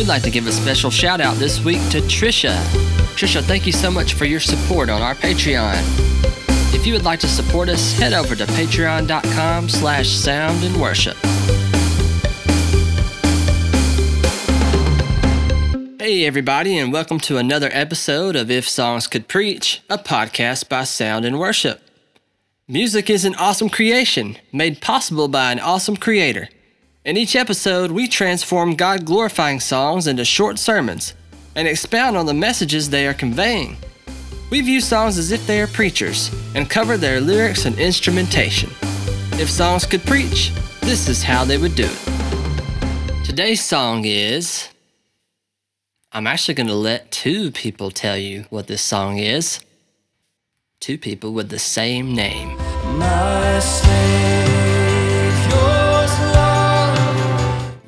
We'd like to give a special shout out this week to Trisha. Trisha, thank you so much for your support on our Patreon. If you would like to support us, head over to patreon.com slash sound in worship. Hey, everybody, and welcome to another episode of If Songs Could Preach, a podcast by Sound in Worship. Music is an awesome creation made possible by an awesome creator. In each episode, we transform God glorifying songs into short sermons and expound on the messages they are conveying. We view songs as if they are preachers and cover their lyrics and instrumentation. If songs could preach, this is how they would do it. Today's song is I'm actually going to let two people tell you what this song is. Two people with the same name.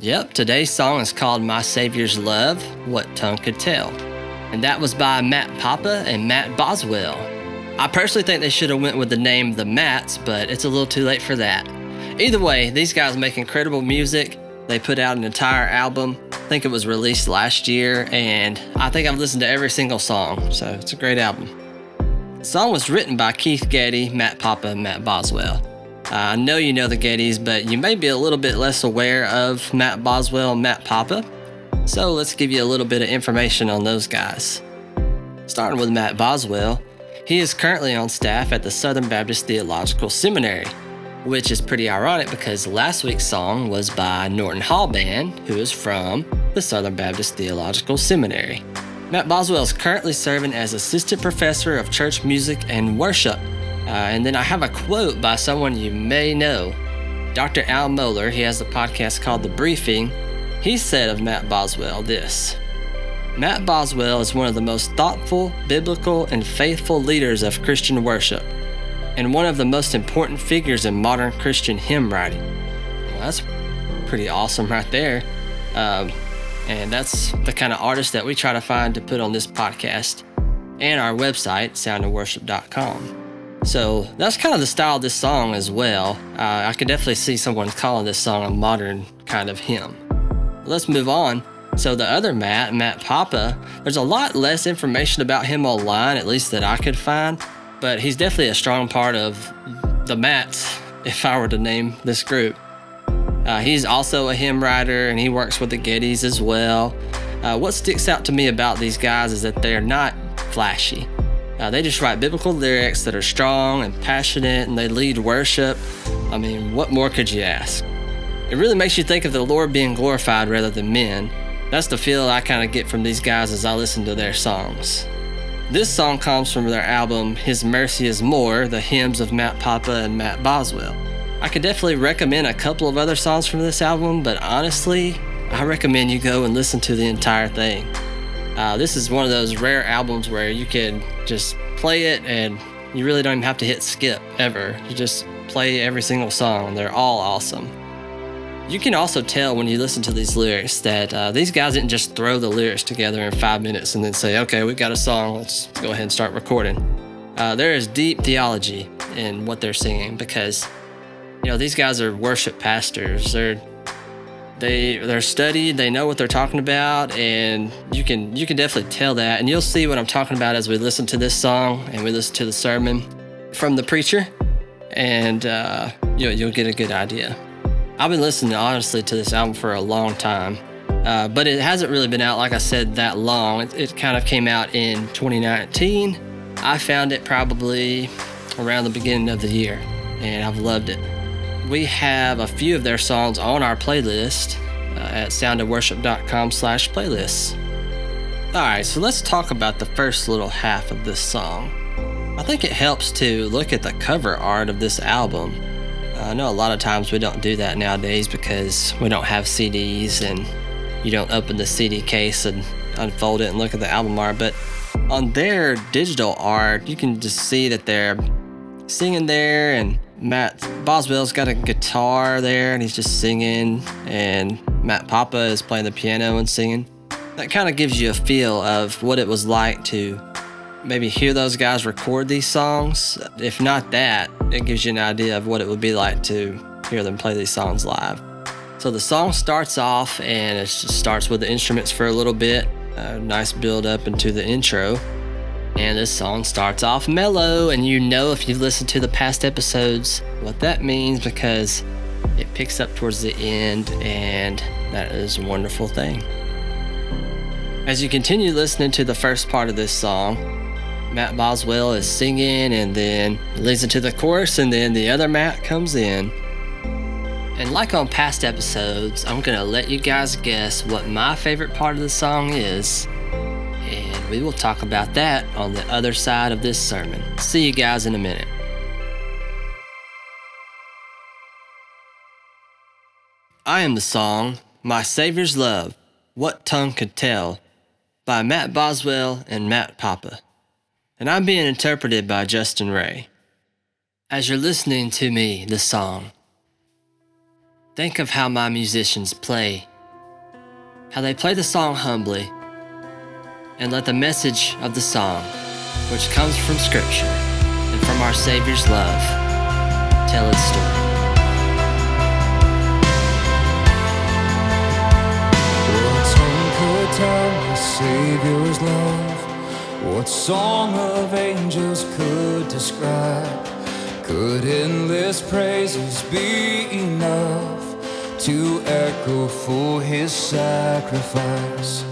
Yep, today's song is called My Savior's Love What Tongue Could Tell. And that was by Matt Papa and Matt Boswell. I personally think they should have went with the name The Mats, but it's a little too late for that. Either way, these guys make incredible music. They put out an entire album I think it was released last year, and I think I've listened to every single song, so it's a great album. The song was written by Keith Getty, Matt Papa, and Matt Boswell. Uh, I know you know the Gettys, but you may be a little bit less aware of Matt Boswell and Matt Papa, so let's give you a little bit of information on those guys. Starting with Matt Boswell, he is currently on staff at the Southern Baptist Theological Seminary which is pretty ironic because last week's song was by Norton Hall Band, who is from the Southern Baptist Theological Seminary. Matt Boswell is currently serving as assistant professor of church music and worship. Uh, and then I have a quote by someone you may know. Dr. Al Mohler, he has a podcast called The Briefing. He said of Matt Boswell this Matt Boswell is one of the most thoughtful, biblical, and faithful leaders of Christian worship and one of the most important figures in modern Christian hymn writing. Well, that's pretty awesome right there. Um, and that's the kind of artist that we try to find to put on this podcast and our website, soundinworship.com. So that's kind of the style of this song as well. Uh, I could definitely see someone calling this song a modern kind of hymn. Let's move on. So the other Matt, Matt Papa, there's a lot less information about him online, at least that I could find but he's definitely a strong part of the Mats, if I were to name this group. Uh, he's also a hymn writer and he works with the Gettys as well. Uh, what sticks out to me about these guys is that they're not flashy. Uh, they just write biblical lyrics that are strong and passionate and they lead worship. I mean, what more could you ask? It really makes you think of the Lord being glorified rather than men. That's the feel I kind of get from these guys as I listen to their songs. This song comes from their album His Mercy is More, the hymns of Matt Papa and Matt Boswell. I could definitely recommend a couple of other songs from this album, but honestly, I recommend you go and listen to the entire thing. Uh, this is one of those rare albums where you can just play it and you really don't even have to hit skip ever. You just play every single song, they're all awesome. You can also tell when you listen to these lyrics that uh, these guys didn't just throw the lyrics together in five minutes and then say, okay, we've got a song, let's go ahead and start recording. Uh, there is deep theology in what they're singing because, you know, these guys are worship pastors. They're they they're studied, they know what they're talking about, and you can you can definitely tell that. And you'll see what I'm talking about as we listen to this song and we listen to the sermon from the preacher, and uh, you'll you'll get a good idea. I've been listening honestly to this album for a long time, uh, but it hasn't really been out, like I said, that long. It, it kind of came out in 2019. I found it probably around the beginning of the year, and I've loved it. We have a few of their songs on our playlist uh, at soundinworship.com slash playlists. All right, so let's talk about the first little half of this song. I think it helps to look at the cover art of this album I know a lot of times we don't do that nowadays because we don't have CDs and you don't open the CD case and unfold it and look at the album art. But on their digital art, you can just see that they're singing there, and Matt Boswell's got a guitar there and he's just singing, and Matt Papa is playing the piano and singing. That kind of gives you a feel of what it was like to maybe hear those guys record these songs. If not that, it gives you an idea of what it would be like to hear them play these songs live. So the song starts off and it just starts with the instruments for a little bit, a nice build up into the intro. And this song starts off mellow, and you know if you've listened to the past episodes what that means because it picks up towards the end, and that is a wonderful thing. As you continue listening to the first part of this song, Matt Boswell is singing, and then leads into the chorus, and then the other Matt comes in. And like on past episodes, I'm gonna let you guys guess what my favorite part of the song is we will talk about that on the other side of this sermon. See you guys in a minute. I am the song, My Savior's Love, What Tongue Could Tell, by Matt Boswell and Matt Papa. And I'm being interpreted by Justin Ray. As you're listening to me, the song, think of how my musicians play, how they play the song humbly and let the message of the song, which comes from Scripture and from our Savior's love, tell its story. Could tell Savior's love? What song of angels could describe? Could endless praises be enough to echo for his sacrifice?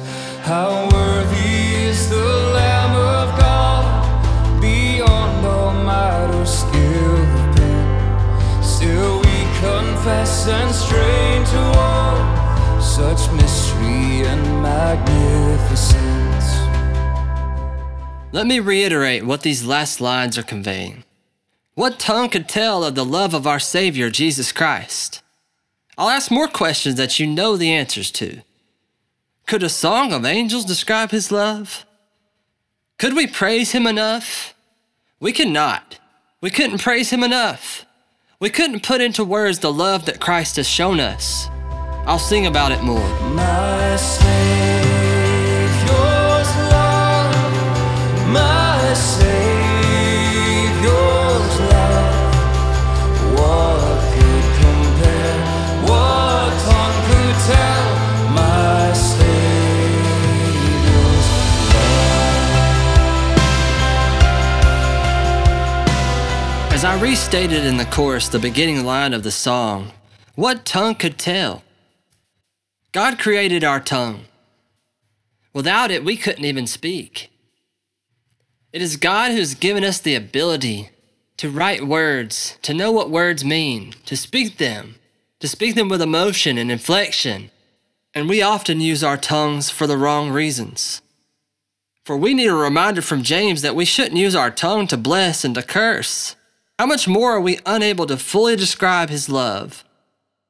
And strain to all such mystery and magnificence. Let me reiterate what these last lines are conveying. What tongue could tell of the love of our Savior, Jesus Christ? I'll ask more questions that you know the answers to. Could a song of angels describe his love? Could we praise him enough? We cannot. We couldn't praise him enough. We couldn't put into words the love that Christ has shown us. I'll sing about it more. As I restated in the chorus the beginning line of the song, what tongue could tell? God created our tongue. Without it, we couldn't even speak. It is God who's given us the ability to write words, to know what words mean, to speak them, to speak them with emotion and inflection. And we often use our tongues for the wrong reasons. For we need a reminder from James that we shouldn't use our tongue to bless and to curse. How much more are we unable to fully describe his love?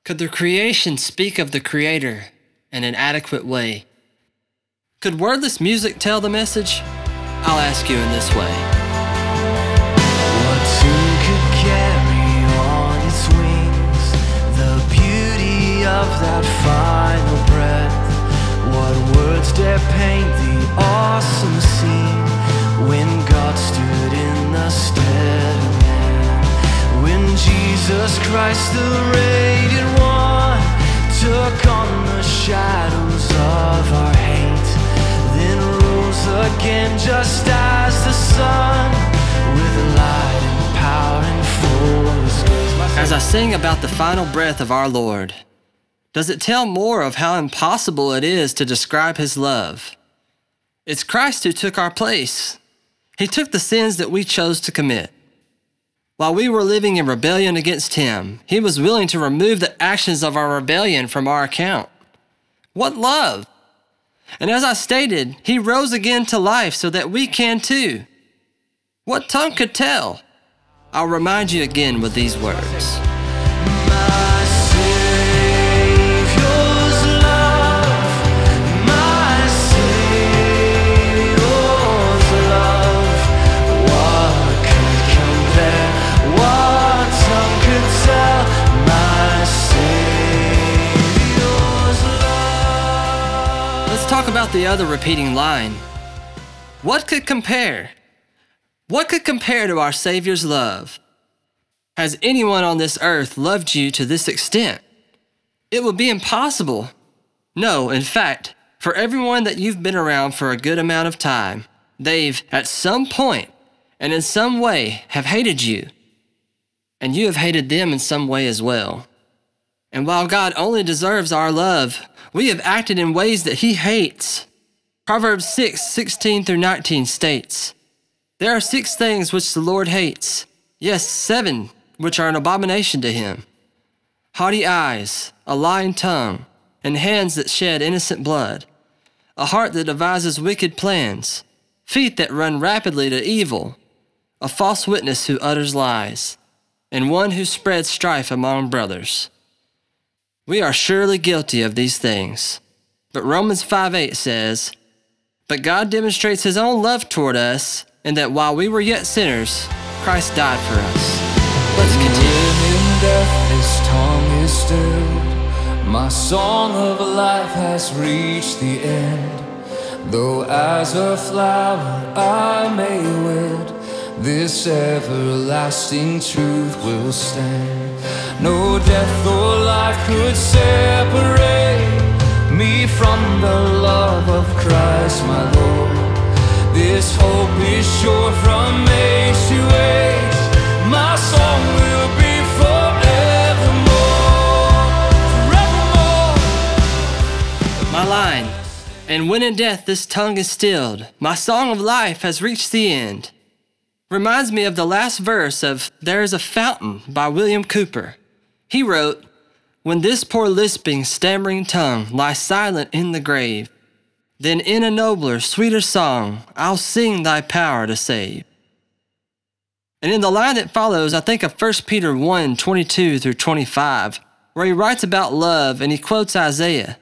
Could the creation speak of the Creator in an adequate way? Could wordless music tell the message? I'll ask you in this way. What tune could carry on its wings the beauty of that final breath? What words dare paint the awesome scene when God stood in the stead? When Jesus Christ, the radiant one, took on the shadows of our hate, then rose again just as the sun with light and power and fullness. As I sing about the final breath of our Lord, does it tell more of how impossible it is to describe His love? It's Christ who took our place. He took the sins that we chose to commit. While we were living in rebellion against Him, He was willing to remove the actions of our rebellion from our account. What love! And as I stated, He rose again to life so that we can too. What tongue could tell? I'll remind you again with these words. About the other repeating line. What could compare? What could compare to our Savior's love? Has anyone on this earth loved you to this extent? It would be impossible. No, in fact, for everyone that you've been around for a good amount of time, they've, at some point and in some way, have hated you. And you have hated them in some way as well. And while God only deserves our love, we have acted in ways that He hates. Proverbs 6 16 through 19 states, There are six things which the Lord hates, yes, seven which are an abomination to Him. Haughty eyes, a lying tongue, and hands that shed innocent blood, a heart that devises wicked plans, feet that run rapidly to evil, a false witness who utters lies, and one who spreads strife among brothers. We are surely guilty of these things. But Romans 5 8 says, But God demonstrates his own love toward us, in that while we were yet sinners, Christ died for us. Let's continue. In death, his tongue is stilled. My song of life has reached the end. Though as a flower I may wilt, this everlasting truth will stand. No death or life could separate me from the love of Christ, my Lord. This hope is sure from age to age. My song will be forevermore, forevermore. My line. And when in death this tongue is stilled, my song of life has reached the end. Reminds me of the last verse of There is a Fountain by William Cowper. He wrote, When this poor lisping, stammering tongue lies silent in the grave, then in a nobler, sweeter song I'll sing thy power to save. And in the line that follows, I think of 1 Peter 1 22 through 25, where he writes about love and he quotes Isaiah.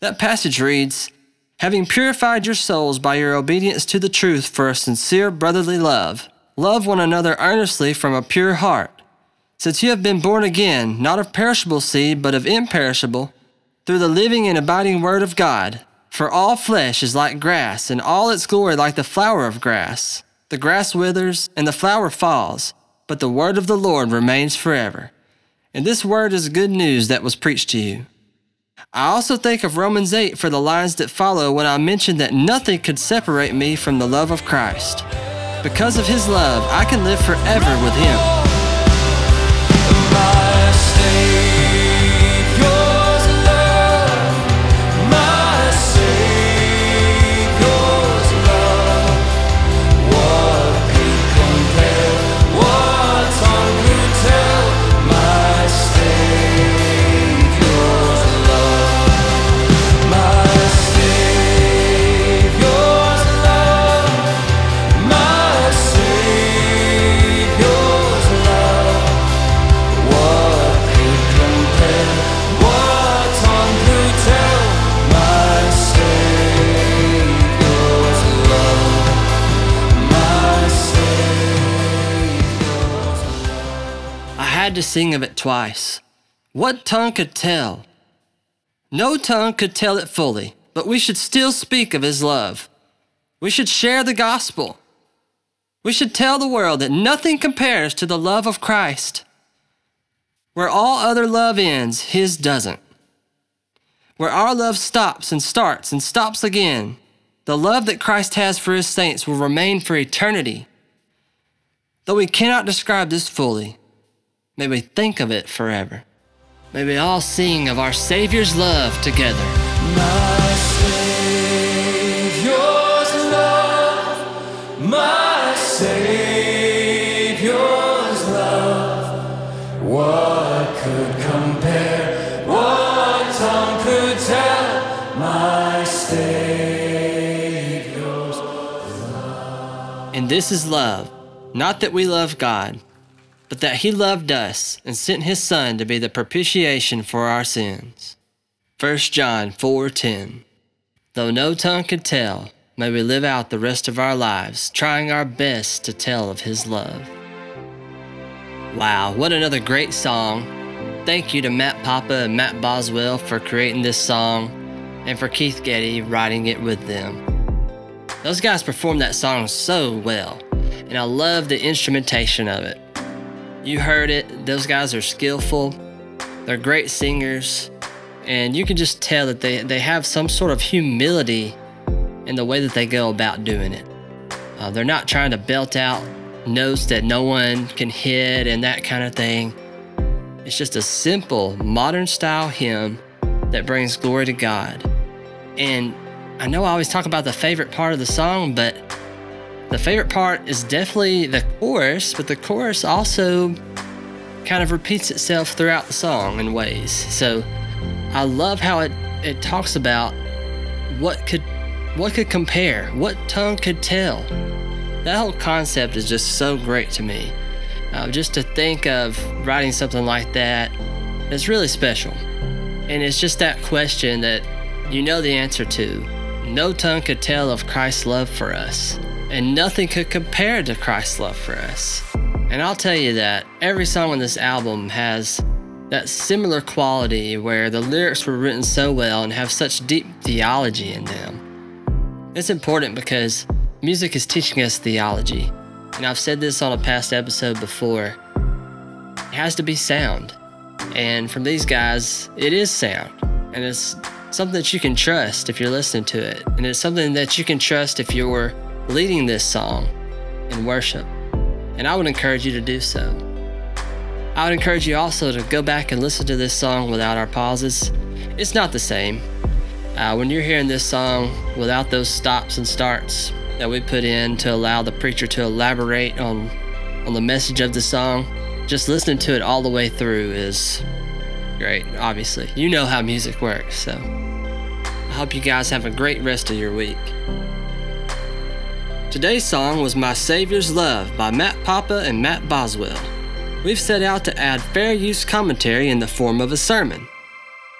That passage reads, Having purified your souls by your obedience to the truth for a sincere brotherly love, love one another earnestly from a pure heart, since you have been born again, not of perishable seed, but of imperishable, through the living and abiding word of God. For all flesh is like grass, and all its glory like the flower of grass. The grass withers, and the flower falls, but the word of the Lord remains forever. And this word is good news that was preached to you. I also think of Romans 8 for the lines that follow when I mention that nothing could separate me from the love of Christ. Because of his love, I can live forever with him. To sing of it twice. What tongue could tell? No tongue could tell it fully, but we should still speak of his love. We should share the gospel. We should tell the world that nothing compares to the love of Christ. Where all other love ends, his doesn't. Where our love stops and starts and stops again, the love that Christ has for his saints will remain for eternity. Though we cannot describe this fully, may we think of it forever. May we all sing of our Savior's love together. My Savior's love, my Savior's love. What could compare? What tongue could tell? My Savior's love. And this is love, not that we love God, but that He loved us and sent His Son to be the propitiation for our sins. 1 John 4:10. Though no tongue could tell, may we live out the rest of our lives trying our best to tell of His love. Wow, what another great song. Thank you to Matt Papa and Matt Boswell for creating this song and for Keith Getty writing it with them. Those guys performed that song so well, and I love the instrumentation of it. You heard it, those guys are skillful, they're great singers, And you can just tell that they, they have some sort of humility in the way that they go about doing it. Uh, they're not trying to belt out notes that no one can hit and that kind of thing. It's just a simple modern style hymn that brings glory to God. And I know I always talk about the favorite part of the song, but the favorite part is definitely the chorus, but the chorus also kind of repeats itself throughout the song in ways. So I love how it, it talks about what could what could compare, what tongue could tell. That whole concept is just so great to me. Uh, just to think of writing something like that, really special. And it's just that question that you know the answer to. No tongue could tell of Christ's love for us, and nothing could compare to Christ's love for us. And I'll tell you that every song on this album has that similar quality where the lyrics were written so well and have such deep theology in them. It's important because music is teaching us theology. And I've said this on a past episode before. It has to be sound. And from these guys, it is sound. And it's something that you can trust if you're listening to it. And it's something that you can trust if you're leading this song in worship. And I would encourage you to do so. I would encourage you also to go back and listen to this song without our pauses. It's not the same. Uh, when you're hearing this song without those stops and starts that we put in to allow the preacher to elaborate on on the message of the song, just listening to it all the way through is great, obviously. You know how music works, so I hope you guys have a great rest of your week. Today's song was My Savior's Love by Matt Papa and Matt Boswell. We've set out to add fair use commentary in the form of a sermon.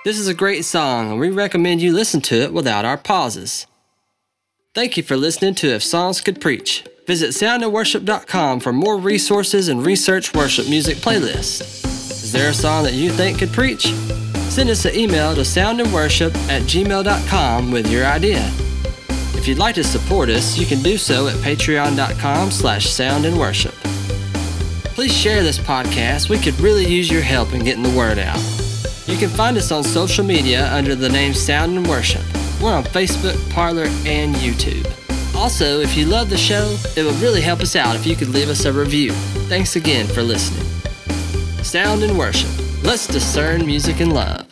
This is a great song, and we recommend you listen to it without our pauses. Thank you for listening to If Songs Could Preach. Visit soundinworship.com for more resources and research worship music playlists. Is there a song that you think could preach? Send us an email to soundinworship at gmail.com with your idea. If you'd like to support us, you can do so at patreon.com slash soundinworship. Please share this podcast. We could really use your help in getting the word out. You can find us on social media under the name Sound in Worship. We're on Facebook, Parler, and YouTube. Also, if you love the show, it would really help us out if you could leave us a review. Thanks again for listening. Sound in Worship. Let's discern music and love.